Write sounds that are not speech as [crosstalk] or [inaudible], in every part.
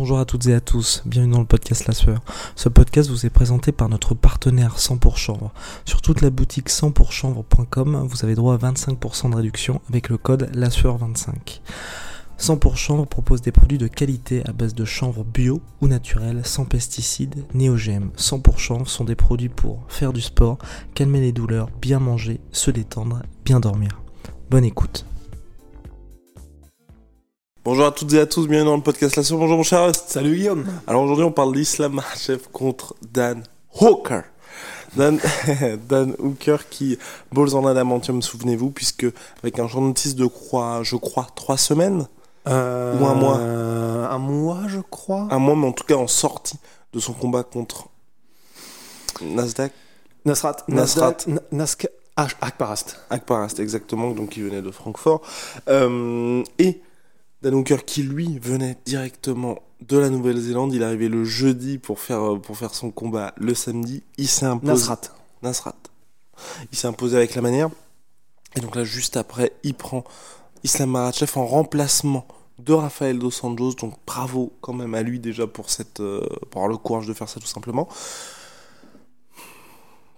Bonjour à toutes et à tous, bienvenue dans le podcast La Sueur. Ce podcast vous est présenté par notre partenaire 100 pour chanvre. Sur toute la boutique 100pourchanvre.com, vous avez droit à 25% de réduction avec le code La Sueur 25 100 pour chanvre propose des produits de qualité à base de chanvre bio ou naturel, sans pesticides ni OGM. 100 pour chanvre sont des produits pour faire du sport, calmer les douleurs, bien manger, se détendre, bien dormir. Bonne écoute. Bonjour à toutes et à tous, bienvenue dans le podcast La. Bonjour mon cher Rust. Salut Guillaume. Alors aujourd'hui on parle d'Islam [laughs] Makhachev contre Dan Hooker. Dan, [laughs] Dan Hooker qui balls en adamantium, souvenez-vous, puisque avec un jour de croix, je crois, trois semaines, Euh, Ou un mois. Un mois, je crois. un mois, mais en tout cas en sortie de son combat contre Nasdaq, Nasrat. Nasrat. Na- Naska. Ah, Akparast. Akparast exactement, donc qui venait de Francfort, Euh, et Dan Hooker qui lui venait directement de la Nouvelle-Zélande, il est arrivé le jeudi pour faire, pour faire son combat le samedi, il s'est imposé... Nasrat. Nasrat. Il s'est imposé avec la manière. Et donc là, juste après, il prend Islam Makhachev en remplacement de Rafael Dos Anjos. Donc bravo quand même à lui déjà pour, cette, euh, pour avoir le courage de faire ça tout simplement.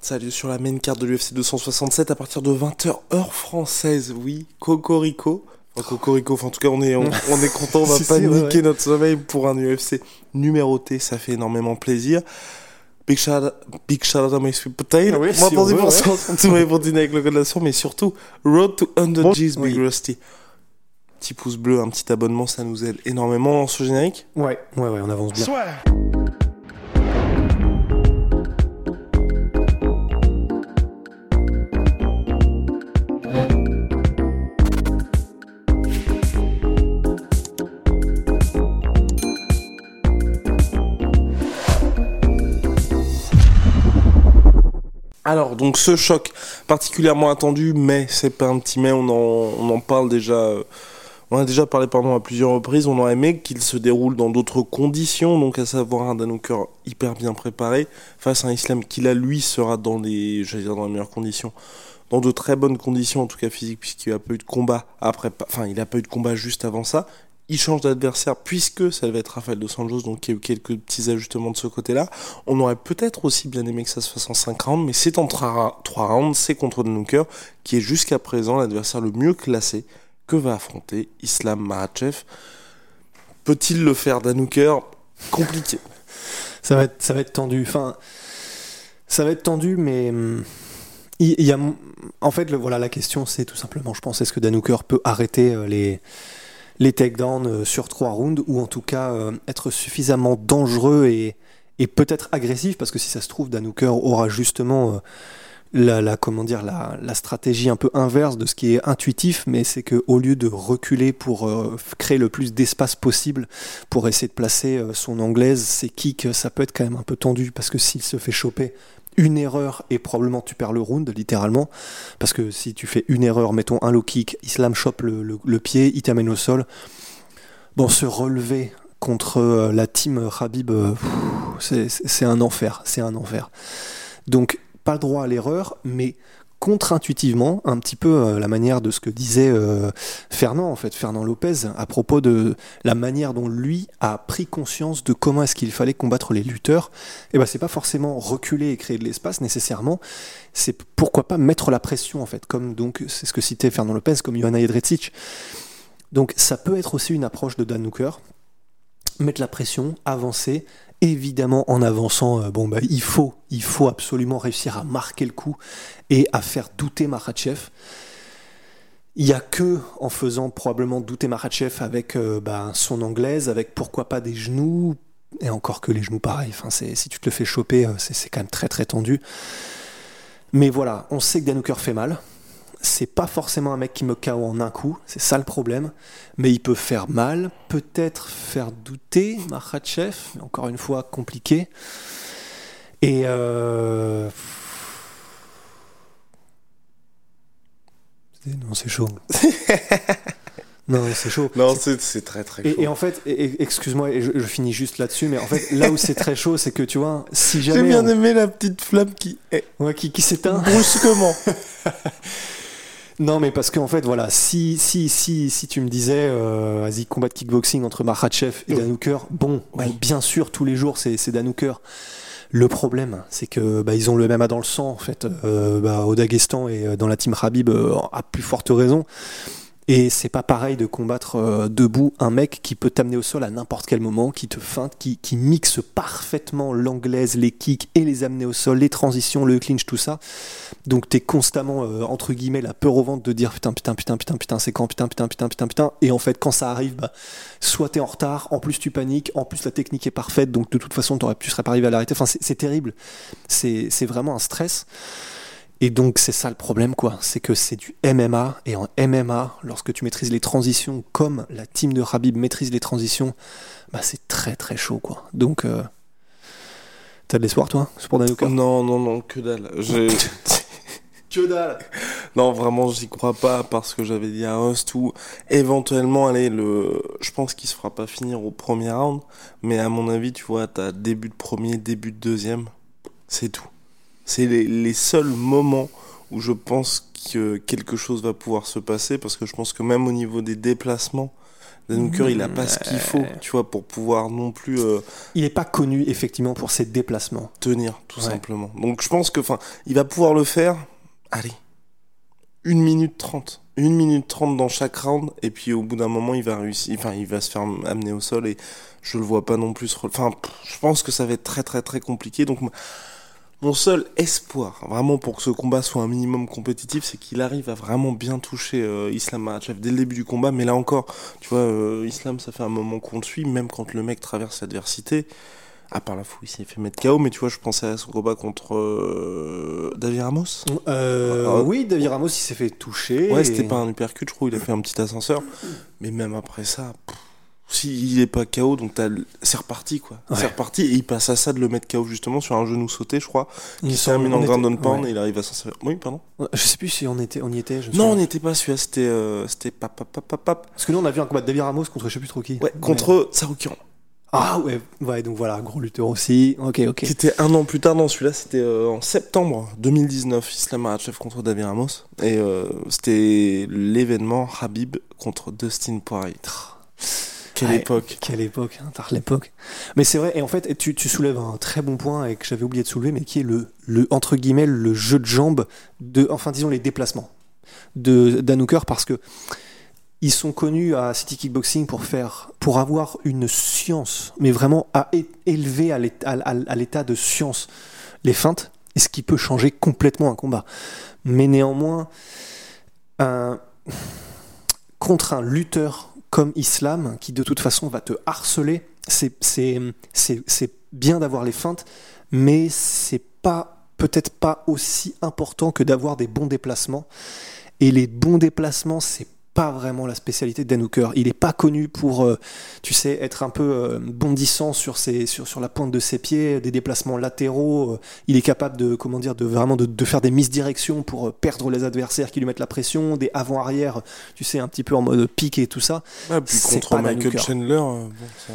Ça a lieu sur la main carte de l'UFC 267 à partir de 20h heure française. Oui, Cocorico. Enfin, Cocorico, enfin, en tout cas, on est, on, [laughs] on est content, on va Si, pas si, niquer ouais. notre sommeil pour un UFC numéroté, ça fait énormément plaisir. Big shout, big shout out à My Sweet Potato. Ah oui, Moi, si pour on veut, 10%, ouais. mes dîner avec le code de la mais surtout, Road to 100 Bon, G's Big oui. Rusty. Petit pouce bleu, un petit abonnement, ça nous aide énormément. Ce générique Ouais, ouais, ouais, on avance bien. Alors, donc ce choc particulièrement attendu, mais c'est pas un petit mais, on en, on en parle déjà. euh, On a déjà parlé pardon, à plusieurs reprises. On aurait aimé qu'il se déroule dans d'autres conditions, donc à savoir un Dan Hooker hyper bien préparé face à un Islam qui là lui sera dans les, j'allais dire dans les meilleures conditions, dans de très bonnes conditions en tout cas physiques puisqu'il a pas eu de combat après, enfin il a pas eu de combat juste avant ça. Il change d'adversaire puisque ça devait être Rafael Dos Anjos, donc il y a eu quelques petits ajustements de ce côté-là. On aurait peut-être aussi bien aimé que ça se fasse en 5 rounds, mais c'est en 3 rounds, c'est contre Hooker, qui est jusqu'à présent l'adversaire le mieux classé que va affronter Islam Makhachev. Peut-il le faire Hooker Compliqué. [laughs] Ça va être, ça va tendu. Enfin, ça va être tendu, mais hum, il y, a, en fait, le, voilà, la question, c'est tout simplement, je pense, est-ce que Dan Hooker peut arrêter euh, les les takedowns euh, sur trois rounds ou en tout cas euh, être suffisamment dangereux et, peut-être agressif parce que si ça se trouve Dan Hooker aura justement euh, la, comment la, stratégie un peu inverse de ce qui est intuitif mais c'est que au lieu de reculer pour créer le plus d'espace possible pour essayer de placer son anglaise ses kicks ça peut être quand même un peu tendu parce que s'il se fait choper une erreur et probablement tu perds le round littéralement. Parce que si tu fais une erreur mettons un low kick Islam chope le, pied il t'amène au sol. Bon se relever contre euh, la team euh, c'est- c'est c'est un enfer c'est un enfer. Donc pas le droit à l'erreur mais contre-intuitivement un petit peu euh, la manière de ce que disait euh, Fernand en fait Fernand Lopez à propos de la manière dont lui a pris conscience de comment est-ce qu'il fallait combattre les lutteurs et ben c'est pas forcément reculer et créer de l'espace nécessairement. C'est pourquoi pas mettre la pression en fait comme donc c'est ce que citait Fernand Lopez comme Johanna Jedrzejczyk donc ça peut être aussi une approche de Dan Hooker. Mettre la pression avancer évidemment en avançant euh, bon bah il faut absolument réussir à marquer le coup et à faire douter Makhachev il y a que en faisant probablement douter Makhachev avec euh, bah, son anglaise avec pourquoi pas des genoux et encore que les genoux pareil. Enfin si tu te le fais choper euh, c'est quand même très tendu. Mais voilà on sait que Dan Hooker fait mal c'est pas forcément un mec qui me KO en un coup, c'est ça le problème. Mais il peut faire mal, peut-être faire douter Makhachev, mais encore une fois compliqué. Et euh... [laughs] non, c'est chaud. non, c'est chaud. Non, c'est très très chaud. Et, et en fait, excuse-moi, et je, je, finis juste là-dessus, mais en fait, là où c'est très chaud, c'est que tu vois, si jamais. J'ai bien on... aimé la petite flamme qui. Ouais, qui, qui s'éteint. Brusquement. [laughs] Non, mais parce qu'en fait, voilà, si, si, si, si tu me disais, euh, vas-y, combat de kickboxing entre Makhachev et Danouker, bon, oui. bon, bien sûr, tous les jours, c'est Danouker. Le problème, c'est que bah, ils ont le MMA dans le sang, en fait, euh, bah, au Daghestan et dans la team Habib, euh, à plus forte raison. Et c'est pas pareil de combattre euh, debout un mec qui peut t'amener au sol à n'importe quel moment, qui te feinte, qui, mixe parfaitement l'anglaise, les kicks et les amener au sol, les transitions, le clinch, tout ça. Donc t'es constamment, euh, entre guillemets, la peur au ventre de dire putain, putain, putain, putain, putain, c'est quand, putain, putain, putain, putain, putain. Et en fait, quand ça arrive, bah, soit t'es en retard, en plus tu paniques, en plus la technique est parfaite, donc de toute façon, tu serais pas arrivé à l'arrêter. Enfin, c'est terrible. C'est vraiment un stress. Et donc c'est ça le problème quoi, c'est que c'est du MMA et en MMA, lorsque tu maîtrises les transitions comme la team de Habib maîtrise les transitions, bah c'est très très chaud quoi. Donc euh... t'as de l'espoir toi pour Danuka Non non non que dalle. [laughs] que dalle. Non vraiment j'y crois pas parce que j'avais dit à Host ou éventuellement allez le, je pense qu'il se fera pas finir au premier round, mais à mon avis tu vois t'as début de premier, début de deuxième, c'est tout. C'est les, les, seuls moments où je pense que quelque chose va pouvoir se passer parce que je pense que même au niveau des déplacements, Danouker, mmh, il a pas ce qu'il faut, tu vois, pour pouvoir non plus. Euh, il est pas connu effectivement pour ses déplacements. Tenir, tout ouais. simplement. Donc je pense que, enfin, il va pouvoir le faire. Allez, une minute trente. Une minute trente dans chaque round, et puis au bout d'un moment, il va réussir. Enfin, il va se faire amener au sol, et je le vois pas non plus. Enfin, je pense que ça va être très très très compliqué. Donc mon seul espoir, vraiment pour que ce combat soit un minimum compétitif, c'est qu'il arrive à vraiment bien toucher euh, Islam Makhachev dès le début du combat. Mais là encore, tu vois, euh, Islam, ça fait un moment qu'on le suit, même quand le mec traverse l'adversité. À part la fouille, il s'est fait mettre KO, mais tu vois, je pensais à son combat contre euh, David Ramos. Euh, ah, oui, David Ramos, il s'est fait toucher. Ouais, et... c'était pas un uppercut, je crois, il a fait un petit ascenseur. Mais même après ça. Pff, s'il est pas KO, donc c'est reparti quoi. Ouais. C'est reparti et il passe à ça de le mettre KO justement sur un genou sauté, je crois. Il s'est mis en ground and pound ouais. et il arrive à s'en servir. Oui, pardon. Je sais plus si on était, on y était. Je non, on n'y était pas. Celui-là, c'était, euh, c'était pap, pap, pap, pap. Parce que nous, on a vu un combat de David Ramos contre je sais plus trop qui. Ouais, contre. Sarukian. Ah ouais, ouais, donc voilà, gros lutteur aussi. Ok, ok. C'était un an plus tard, non, celui-là, c'était euh, en septembre 2019, Islam Makhachev contre David Ramos. Et euh, c'était l'événement Habib contre Dustin Poirier. Quelle ouais, époque Quelle époque, hein, l'époque. Mais c'est vrai, et en fait, tu, tu, soulèves un très bon point et que j'avais oublié de soulever, mais qui est le, le, entre guillemets, le jeu de jambes, de, enfin disons les déplacements de Danouker, parce que ils sont connus à City Kickboxing pour faire, pour avoir une science, mais vraiment à élever à l'état de science les feintes, et ce qui peut changer complètement un combat. Mais néanmoins, un, contre un lutteur comme Islam, qui de toute façon va te harceler, c'est bien d'avoir les feintes, mais c'est pas peut-être pas aussi important que d'avoir des bons déplacements. Et les bons déplacements, c'est pas vraiment la spécialité de Dan Hooker. Il est pas connu pour, euh, tu sais, être un peu euh, bondissant sur, ses, sur, sur la pointe de ses pieds, des déplacements latéraux. il est capable de, comment dire, de vraiment de, de faire des misdirections pour euh, perdre les adversaires qui lui mettent la pression, des avant-arrière, tu sais, un petit peu en mode pique et tout ça. Ouais, puis contre Michael Chandler, bon, ça...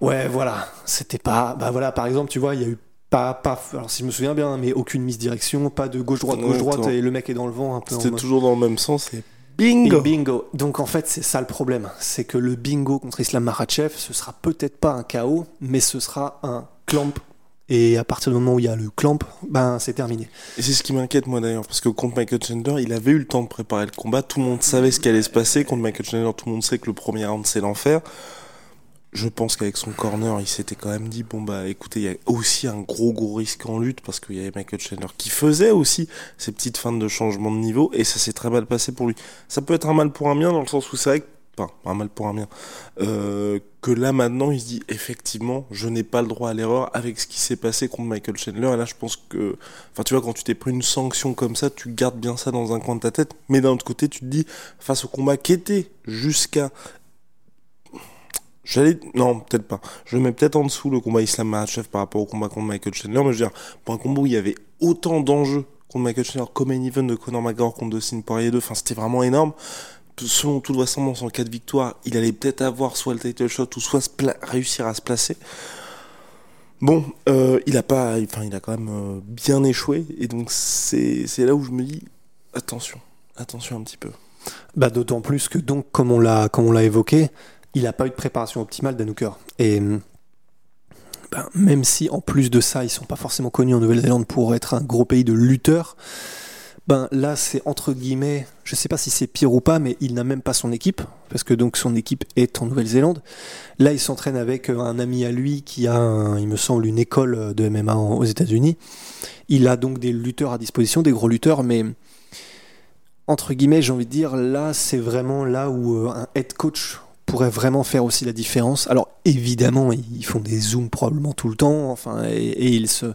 Ouais, voilà. C'était pas, bah voilà, par exemple, tu vois, il y a eu pas, pas, alors si je me souviens bien, mais aucune misdirection, pas de gauche-droite, gauche-droite, et le mec est dans le vent un peu. C'était toujours dans le même sens et Bingo. Bingo. Donc en fait, c'est ça le problème. C'est que le bingo contre Islam Makhachev, ce sera peut-être pas un KO, mais ce sera un clamp. Et à partir du moment où il y a le clamp, ben c'est terminé. Et c'est ce qui m'inquiète moi d'ailleurs, parce que contre Michael Chandler, il avait eu le temps de préparer le combat, tout le monde savait ce qui allait se passer. Contre Michael Chandler, tout le monde sait que le premier round c'est l'enfer je pense qu'avec son corner, il s'était quand même dit bon bah écoutez, il y a aussi un gros gros risque en lutte parce qu'il y avait Michael Chandler qui faisait aussi ces petites feintes de changement de niveau et ça s'est très mal passé pour lui. Ça peut être un mal pour un bien dans le sens où c'est vrai que enfin un mal pour un bien, euh, que là maintenant il se dit effectivement je n'ai pas le droit à l'erreur avec ce qui s'est passé contre Michael Chandler et là je pense que, enfin tu vois quand tu t'es pris une sanction comme ça tu gardes bien ça dans un coin de ta tête mais d'un autre côté tu te dis face au combat qui était jusqu'à Non, peut-être pas. Je mets peut-être en dessous le combat Islam Makhachev par rapport au combat contre Michael Chandler, mais je veux dire, pour un combat où il y avait autant d'enjeux contre Michael Chandler comme un event de Conor McGregor contre Dustin Poirier 2, enfin, c'était vraiment énorme. Selon toute vraisemblance, en cas de victoire, il allait peut-être avoir soit le title shot ou soit réussir à se placer. Bon, euh, il a pas, enfin, il a quand même euh, bien échoué, et donc c'est, c'est là où je me dis, attention, attention un petit peu. Bah, d'autant plus que donc, comme on l'a, comme on l'a évoqué, il n'a pas eu de préparation optimale d'Anouker. Et ben, même si en plus de ça, ils sont pas forcément connus en Nouvelle-Zélande pour être un gros pays de lutteurs, ben là c'est entre guillemets, je sais pas si c'est pire ou pas, mais il n'a même pas son équipe parce que donc son équipe est en Nouvelle-Zélande. Là, il s'entraîne avec un ami à lui qui a, il me semble, une école de MMA aux États-Unis. Il a donc des lutteurs à disposition, des gros lutteurs, mais entre guillemets, j'ai envie de dire, là, c'est vraiment là où euh, un head coach pourrait vraiment faire aussi la différence. Alors évidemment, ils font des zooms probablement tout le temps, enfin, et, ils se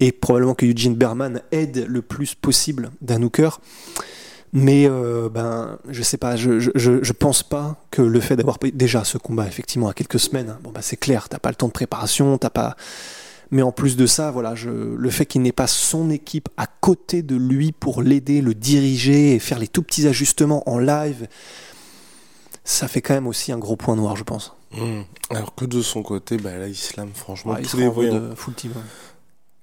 et probablement que Eugene Berman aide le plus possible Dan Hooker. Mais euh, ben, je sais pas, je, je, pense pas que le fait d'avoir déjà ce combat effectivement à quelques semaines, hein, bon bah c'est clair, t'as pas le temps de préparation, t'as pas. Mais en plus de ça, voilà, le fait qu'il n'ait pas son équipe à côté de lui pour l'aider, le diriger et faire les tout petits ajustements en live, ça fait quand même aussi un gros point noir, je pense. Hmm. Alors que de son côté, bah, là, Islam, franchement, tous les voyants. full team.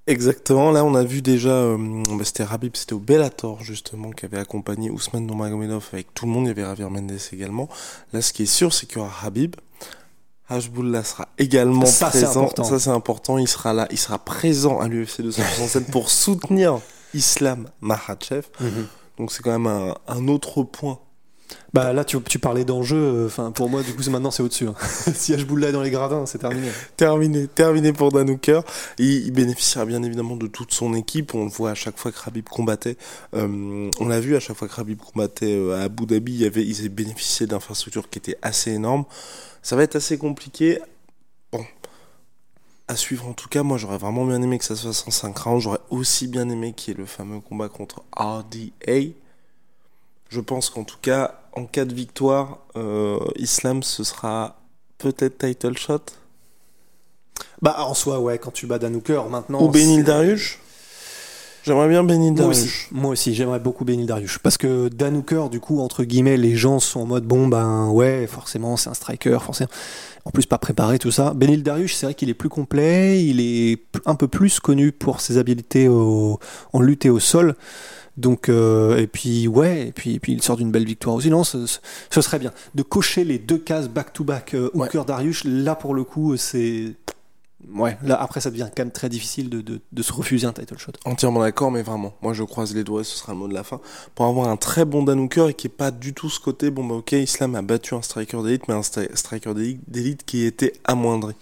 Exactement, là on a vu déjà, euh, bah, c'était Rabib, c'était au Bellator justement, qui avait accompagné Ousmane Nurmagomedov avec tout le monde, il y avait Javier Mendes également. Là ce qui est sûr c'est qu'il y aura Rabib, Hashbullah sera également présent, ça c'est important, il sera là, il sera présent à l'UFC 267 pour soutenir [laughs] Islam Makhachev, mhm. donc c'est quand même un, un autre point bah là, tu, tu parlais d'enjeu. Euh, pour moi, du coup, maintenant, c'est au-dessus. Hein. [laughs] si Hashbullah est dans les gradins, c'est terminé. terminé, terminé pour Dan Hooker. Il, bénéficiera bien évidemment de toute son équipe. On le voit à chaque fois que Rabib combattait. Euh, on l'a vu à chaque fois que Rabib combattait euh, à Abu Dhabi. Il avait, bénéficié d'infrastructures qui étaient assez énormes. Ça va être assez compliqué. Bon, à suivre en tout cas. Moi, j'aurais vraiment bien aimé que ça se fasse en 5 rounds. J'aurais aussi bien aimé qu'il y ait le fameux combat contre RDA. Je pense qu'en tout cas, en cas de victoire, euh, Islam, ce sera peut-être title shot Bah, en soi, ouais, quand tu bats Danouker, maintenant. Ou Benil Darius J'aimerais bien Benil Darius. Moi aussi, j'aimerais beaucoup Benil Darius. Parce que Danouker, du coup, entre guillemets, les gens sont en mode bon, ben ouais, forcément, c'est un striker, forcément. En plus, pas préparé, tout ça. Benil Darius, c'est vrai qu'il est plus complet, il est un peu plus connu pour ses habiletés en lutte et au sol. Donc, euh, et puis, ouais, et puis, et puis il sort d'une belle victoire aussi. Non, ce, serait bien. De cocher les deux cases back-to-back euh, Hooker Darius, là pour le coup, c'est. Ouais, là après ça devient quand même très difficile de, de, de se refuser un title shot. Entièrement d'accord, mais vraiment, moi je croise les doigts, ce sera le mot de la fin, pour avoir un très bon Dan Hooker et qui est pas du tout ce côté, bon bah ok, Islam a battu un striker d'élite, mais un striker d'élite qui était amoindri.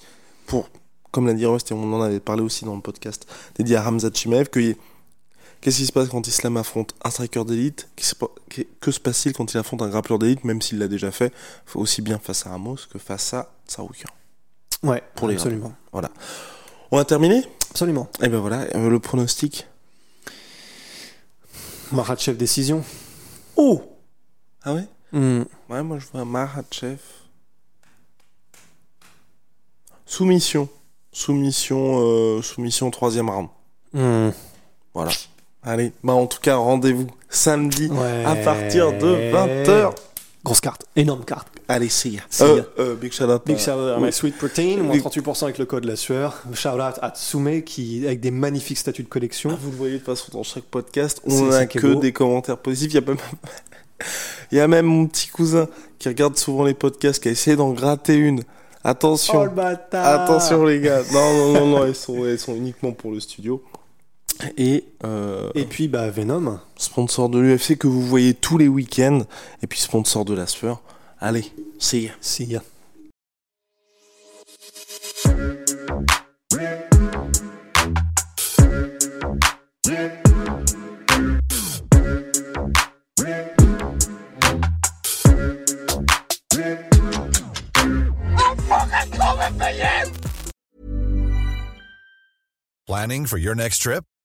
Pour, comme l'a dit Rust, et on en avait parlé aussi dans le podcast dédié à Ramzat Chimaev, qu'il y ait Qu'est-ce qui se passe quand Islam affronte un striker d'élite? Que se passe-t-il quand il affronte un grappleur d'élite, même s'il l'a déjà fait Aussi bien face à Ramos que face à Tsaroukian. Ouais, pour les absolument. Voilà. On a terminé Absolument. Et ben voilà, euh, le pronostic. Maratchev décision. Oh Ah ouais? Hmm. Ouais, moi je vois Maratchev. Soumission. Soumission, euh, soumission troisième round. Hmm. Voilà. Allez, bah en tout cas, rendez-vous samedi à partir de 20h. Grosse carte, énorme carte. Allez, see. Euh, euh, big shout out. Big shout out à My Sweet Protein, moins 38% avec le code la sueur. Shout out à Tsume qui avec des magnifiques statuts de collection. Ah, vous le voyez de toute façon dans chaque podcast, on n'a que des commentaires positifs. Il y a même [laughs] il y a même mon petit cousin qui regarde souvent les podcasts qui a essayé d'en gratter une. Attention. Oh, le. Attention les gars. Non non non non, elles sont, elles sont uniquement pour le studio. Et, euh, et puis bah, Venom. Sponsor de l'UFC que vous voyez tous les week-ends. Et puis sponsor de la sueur. Allez, see ya. See ya. Planning for your next trip?